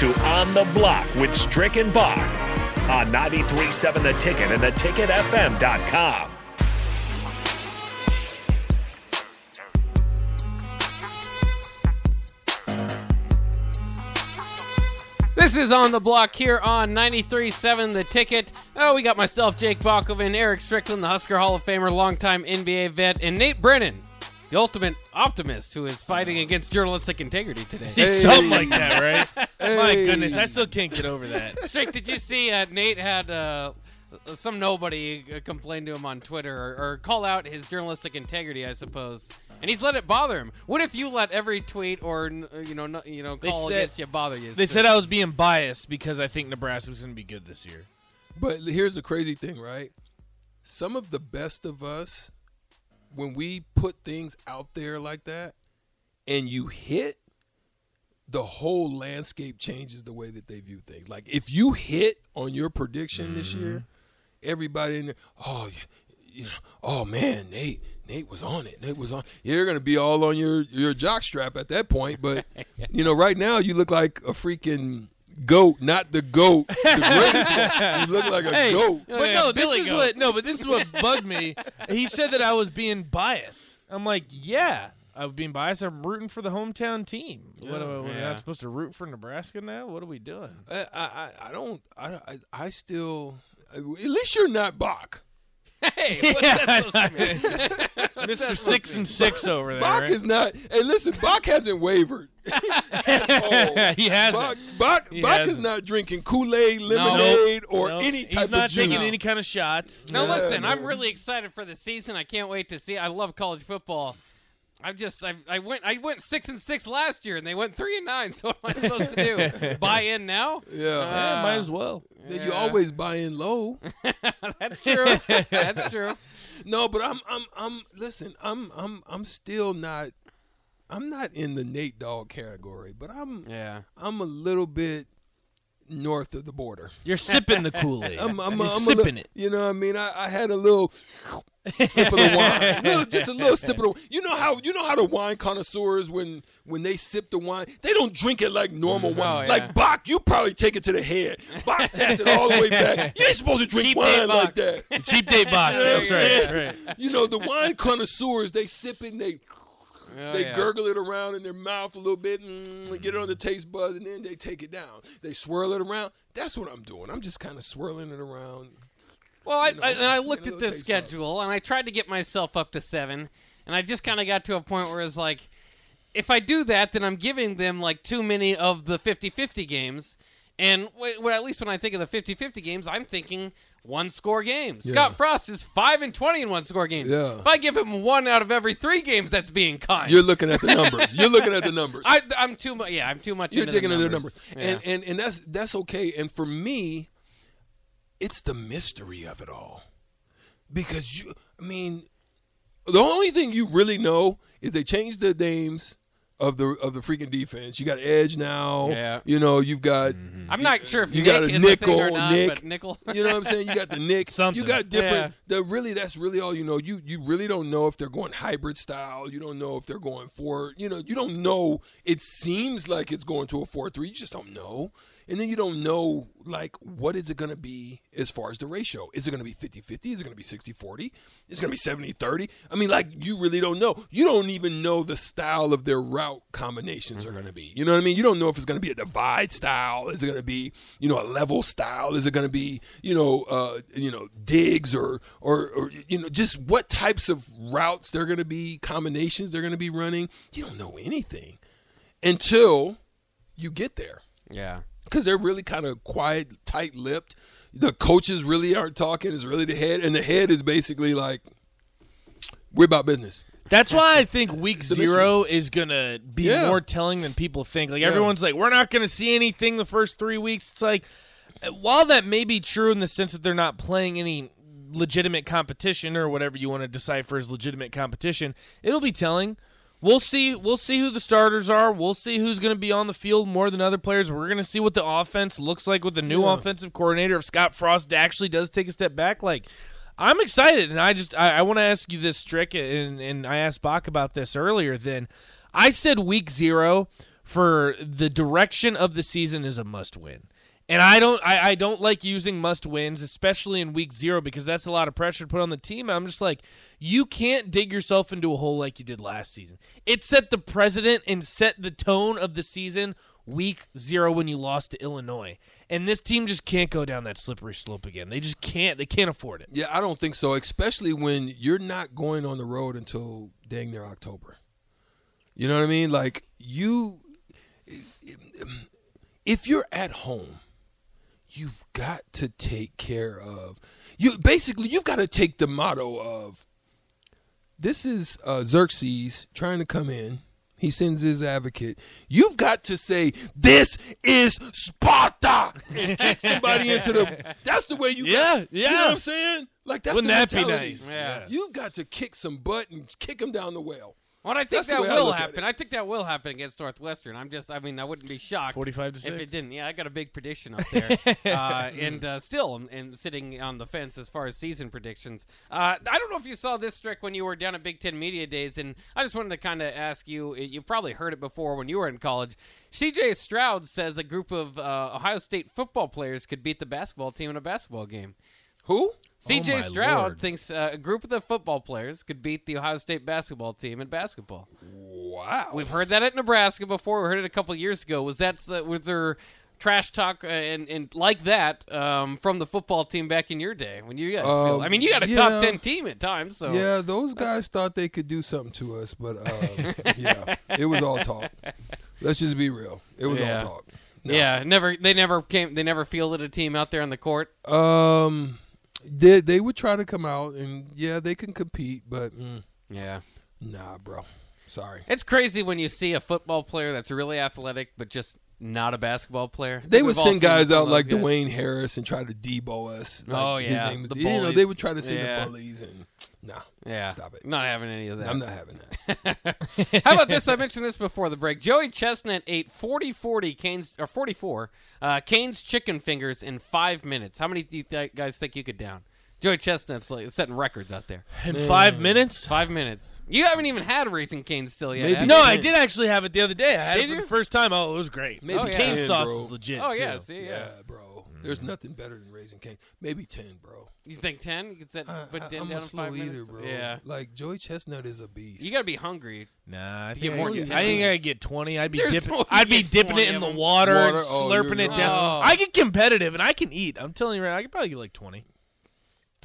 to On the Block with Strick and Bach on 93.7 The Ticket and theticketfm.com. This is on the block here on 93.7 The Ticket. Oh, we got myself, Jake Bakoven, Eric Strickland, the Husker Hall of Famer, longtime NBA vet, and Nate Brennan, the ultimate optimist who is fighting against journalistic integrity today. Hey. Something like that, right? My goodness, I still can't get over that. Strick, did you see uh, Nate had uh, some nobody uh, complain to him on Twitter or, or call out his journalistic integrity, I suppose, and he's let it bother him. What if you let every tweet or uh, you know no, you know They call said- against you bother you? They said I was being biased because I think Nebraska's going to be good this year. But here's the crazy thing, right? Some of the best of us, when we put things out there like that and you hit, the whole landscape changes the way that they view things. Like if you hit on your prediction this mm-hmm. year, everybody in there, oh, you, you know, oh man, Nate, Nate was on it. Nate was on. You're gonna be all on your your jock strap at that point. But you know, right now you look like a freaking goat, not the goat, the greatest. goat. You look like a Hey, goat. But yeah, no, this is goat. what no, but this is what bugged me. He said that I was being biased. I'm like, yeah, I'm being biased. I'm rooting for the hometown team. What am I, we're Yeah. not supposed to root for Nebraska now? What are we doing? I, I, I- I don't. I, I, I still. At least you're not Bach. Hey, what's that supposed to mean? Mr. Six and Six over there. Bach right? is not. Hey, listen, Bach hasn't wavered. Oh, he hasn't. Bach, Bach, He Bach is hasn't. not drinking Kool Aid, lemonade, or No, any type He's not of juice. taking any kind of shots. Now Yeah, listen, I'm really excited for the season. I can't wait to see. I love college football. I'm just I, I went I went six and six last year, and they went three and nine. So what am I supposed to do? Buy in now? yeah, uh, Yeah, might as well. then you always buy in low. That's true. That's true. No, but I'm, I'm, I'm. Listen, I'm, I'm, I'm still not. I'm not in the Nate Dogg category, but I'm, Yeah. I'm a little bit north of the border. You're sipping the Kool Aid. I'm, I'm, You're I'm a sipping little, it. You know what I mean? I, I had a little sip of the wine, little, just a little sip of the. You know how you know how the wine connoisseurs when when they sip the wine, they don't drink it like normal mm, wine. Oh, yeah. Like Bach, you probably take it to the head. Bach takes it all the way back. You ain't supposed to drink Cheap wine like that. Cheap date Bach. You know That's right. right. You know the wine connoisseurs, they sip it, and they Oh, they yeah. gurgle it around in their mouth a little bit and get it on the taste buds, and then they take it down. They swirl it around. That's what I'm doing. I'm just kind of swirling it around. Well, I, know, I, and I looked at this schedule, and I tried to get myself up to seven, and I just kind of got to a point where it's like, if I do that, then I'm giving them like too many of the 50-50 games. And well, at least when I think of the 50-50 games, I'm thinking one score games. Scott Frost is five and twenty in one score games. Yeah. If I give him one out of every three games, that's being kind. You're looking at the numbers. You're looking at the numbers. I, I'm too much. Yeah, I'm too much. You're into digging the into the numbers. numbers, Yeah. and and and that's that's okay. And for me, it's the mystery of it all, because you. I mean, the only thing you really know is they changed the names of the of the freaking defense. You got edge now. Yeah. You know, you've got. Mm-hmm. I'm not sure if You Nick got a is a nickel, not, Nick. but nickel. You know what I'm saying? You got the Nick. Something. You got different. The really, that's really all you know. You you really don't know if they're going hybrid style. You don't know if they're going for. You know, you don't know. It seems like it's going to a four three. You just don't know. And then you don't know like what is it going to be as far as the ratio? Is it going to be 50-50? Is it going to be 60-40? Is it going to be 70-30? I mean, like you really don't know. You don't even know the style of their route combinations are going to be. You know what I mean? You don't know if it's going to be a divide style. Is it going to be you know a level style? Is it going to be you know uh, you know digs or, or or you know just what types of routes they're going to be combinations they're going to be running? You don't know anything until you get there yeah. Because they're really kind of quiet, tight lipped. The coaches really aren't talking. It's really the head, and the head is basically like, "We're about business." That's why I think week zero is gonna be Yeah. more telling than people think. Like Yeah. everyone's like, we're not gonna see anything the first three weeks. It's like, while that may be true in the sense that they're not playing any legitimate competition or whatever you want to decipher as legitimate competition, it'll be telling. We'll see. We'll see who the starters are. We'll see who's going to be on the field more than other players. We're going to see what the offense looks like with the new Yeah. offensive coordinator. If Scott Frost actually does take a step back, like I'm excited, and I just I, I want to ask you this, Strick, and and I asked Bach about this earlier. Then I said week zero for the direction of the season is a must win. And I don't I, I don't like using must wins, especially in week zero, because that's a lot of pressure to put on the team. And I'm just like, you can't dig yourself into a hole like you did last season. It set the precedent and set the tone of the season week zero when you lost to Illinois. And this team just can't go down that slippery slope again. They just can't. They can't afford it. Yeah, I don't think so, especially when you're not going on the road until dang near October. You know what I mean? Like you if you're at home, you've got to take care of you basically you've got to take the motto of this is uh, Xerxes trying to come in. He sends his advocate. You've got to say, "This is Sparta," and kick somebody into the. That's the way you. Yeah, got, You know yeah. what I'm saying? Like that's Wouldn't the that nice? Yeah. You've got to kick some butt and kick him down the well. Well, I think That's that way I will happen. I think that will happen against Northwestern. I'm just, I mean, I wouldn't be shocked 45 to 6. if it didn't. Yeah, I got a big prediction up there, uh, and uh, still, I'm, and sitting on the fence as far as season predictions. Uh, I don't know if you saw this Strick when you were down at Big Ten Media Days, and I just wanted to kind of ask you. You probably heard it before when you were in college. C.J. Stroud says a group of uh, Ohio State football players could beat the basketball team in a basketball game. Who? C.J. Oh, Stroud Lord. thinks uh, a group of the football players could beat the Ohio State basketball team in basketball. Wow. We've heard that at Nebraska before. We heard it a couple years ago. Was that uh, was there trash talk uh, and, and like that um, from the football team back in your day when you guys? feel, Um, I mean, you got a yeah. top ten team at times. So Yeah, those guys thought they could do something to us, but uh, yeah, it was all talk. Let's just be real. It was Yeah. all talk. No. yeah, never they never came. They never fielded a team out there on the court. Um, they they would try to come out and yeah, they can compete, but mm, Yeah, nah, bro. Sorry. it's crazy when you see a football player that's really athletic but just not a basketball player. They would send guys out like guys. Dwayne Harris and try to debo us. Like Oh, his yeah, name was, the you know, they would try to say Yeah. the bullies and nah, Yeah, Stop it. Not having any of that. I'm not having that. How about this? I mentioned this before the break. Joey Chestnut ate 40 40 Canes or 44 uh, Canes chicken fingers in five minutes. How many do you th- guys think you could down? Joey Chestnut's like setting records out there. In five minutes? Five minutes. You haven't even had Raising Canes still yet. Maybe have No. I did actually have it the other day. I had Did it for you? the first time. Oh, it was great. Maybe Oh, yeah. cane 10, sauce bro. is legit. Oh yeah, too. see, Yeah, yeah. bro. There's nothing better than raising cane. Maybe ten, bro. You think ten? You could set I, put ten am down a in slow five eater, minutes. bro. Yeah. Like Joey Chestnut is a beast. You got to be hungry. Nah, I think get more I, than I 10. think I could get twenty. I'd be There's dipping. no way I'd you be get dipping 20 it in of the them. water, Water? and Oh, slurping you're it down. Oh. I get competitive, and I can eat. I'm telling you right, now, I could probably get like twenty.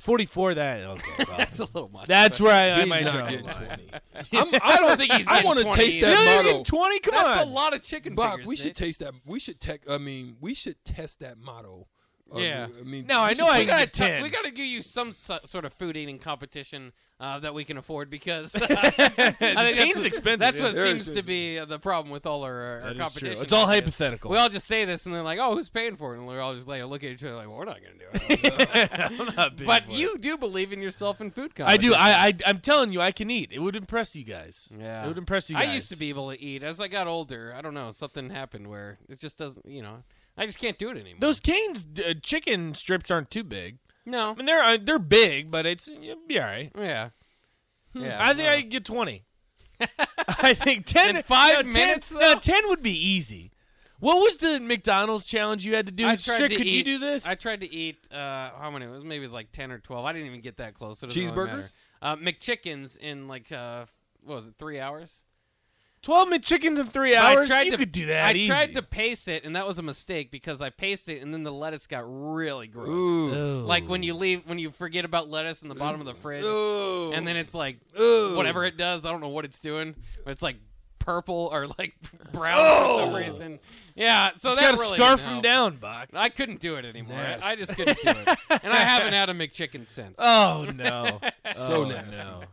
Forty-four. That okay. well, That's a little much. that's where I, I He's might not draw the getting line. twenty. I'm, I don't think he's. I want to taste that Really? You're motto. twenty? Come on That's on. a lot of chicken Bach, fingers. we should Nate. taste that. We should tech. I mean, we should test that motto. Uh, Yeah. I mean, No, I know I got gotta t- 10. we gotta give you some so- sort of food eating competition uh, that we can afford because I think that's expensive, That's yeah. what Very seems to be uh, the problem with all our, our That is competition. It's all nowadays. hypothetical. We all just say this and they're like, "Oh, who's paying for it?" And we're all just like look at each other like, well, "We're not gonna do it." I'm not big but for it. you do believe in yourself in food I do. I, I I'm telling you, I can eat. It would impress you guys. Yeah. it would impress you I used to be able to eat. As I got older, I don't know, something happened where it just doesn't. You know, I just can't do it anymore. Those Canes uh, chicken strips aren't too big. no, I mean, they're uh, they're big, but it's be all right. yeah, yeah. I think no. I could get twenty. I think ten In five no, 10 minutes, no, ten would be easy. What was the McDonald's challenge you had to do? I tried Strick, to could you do this? I tried to eat uh, how many? It was maybe it was like ten or twelve. I didn't even get that close. So really Cheeseburgers? matter. uh, McChickens in like uh, what was it? Three hours. Twelve McChickens in three But I hours. tried you to could do that. I easy. tried to pace it, and that was a mistake because I paced it, and then the lettuce got really gross. Ooh. Oh. Like when you leave, when you forget about lettuce in the bottom of the fridge, Ooh. and then it's like Ooh. whatever it does. I don't know what it's doing, but it's like purple or like brown for some oh. reason. Yeah, so Just that gotta really scarf didn't them down, Bach. I couldn't do it anymore. I, I just couldn't do it, and I haven't had a McChicken since. Oh no! So oh, nasty. No.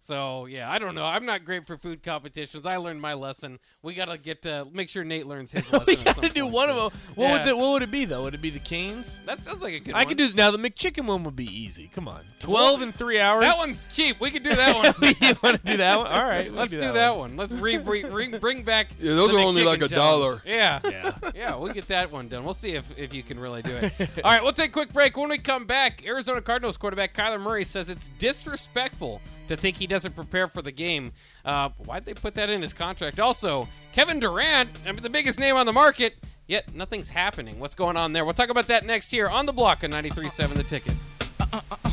So yeah, I don't know. I'm not great for food competitions. I learned my lesson. We gotta get to make sure Nate learns his lesson. we at some gotta do point, one so- of them. What Yeah. would the, what would it be though? Would it be the Canes? That sounds like a good. One. I one. could do now. The McChicken one would be easy. Come on, twelve and three hours. that one's cheap. We could do that one. you want to do that one? All right, we Let's can do that one. Let's re, re, re, bring back. Yeah, those the are only like a challenge. dollar. Yeah. Yeah. Yeah, we'll get that one done. We'll see if, if you can really do it. All right, we'll take a quick break. When we come back, Arizona Cardinals quarterback Kyler Murray says it's disrespectful to think he doesn't prepare for the game. Uh, why'd they put that in his contract? Also, Kevin Durant, I mean, the biggest name on the market, yet nothing's happening. What's going on there? We'll talk about that next year on the block on 93.7 The Ticket. Uh, uh, uh,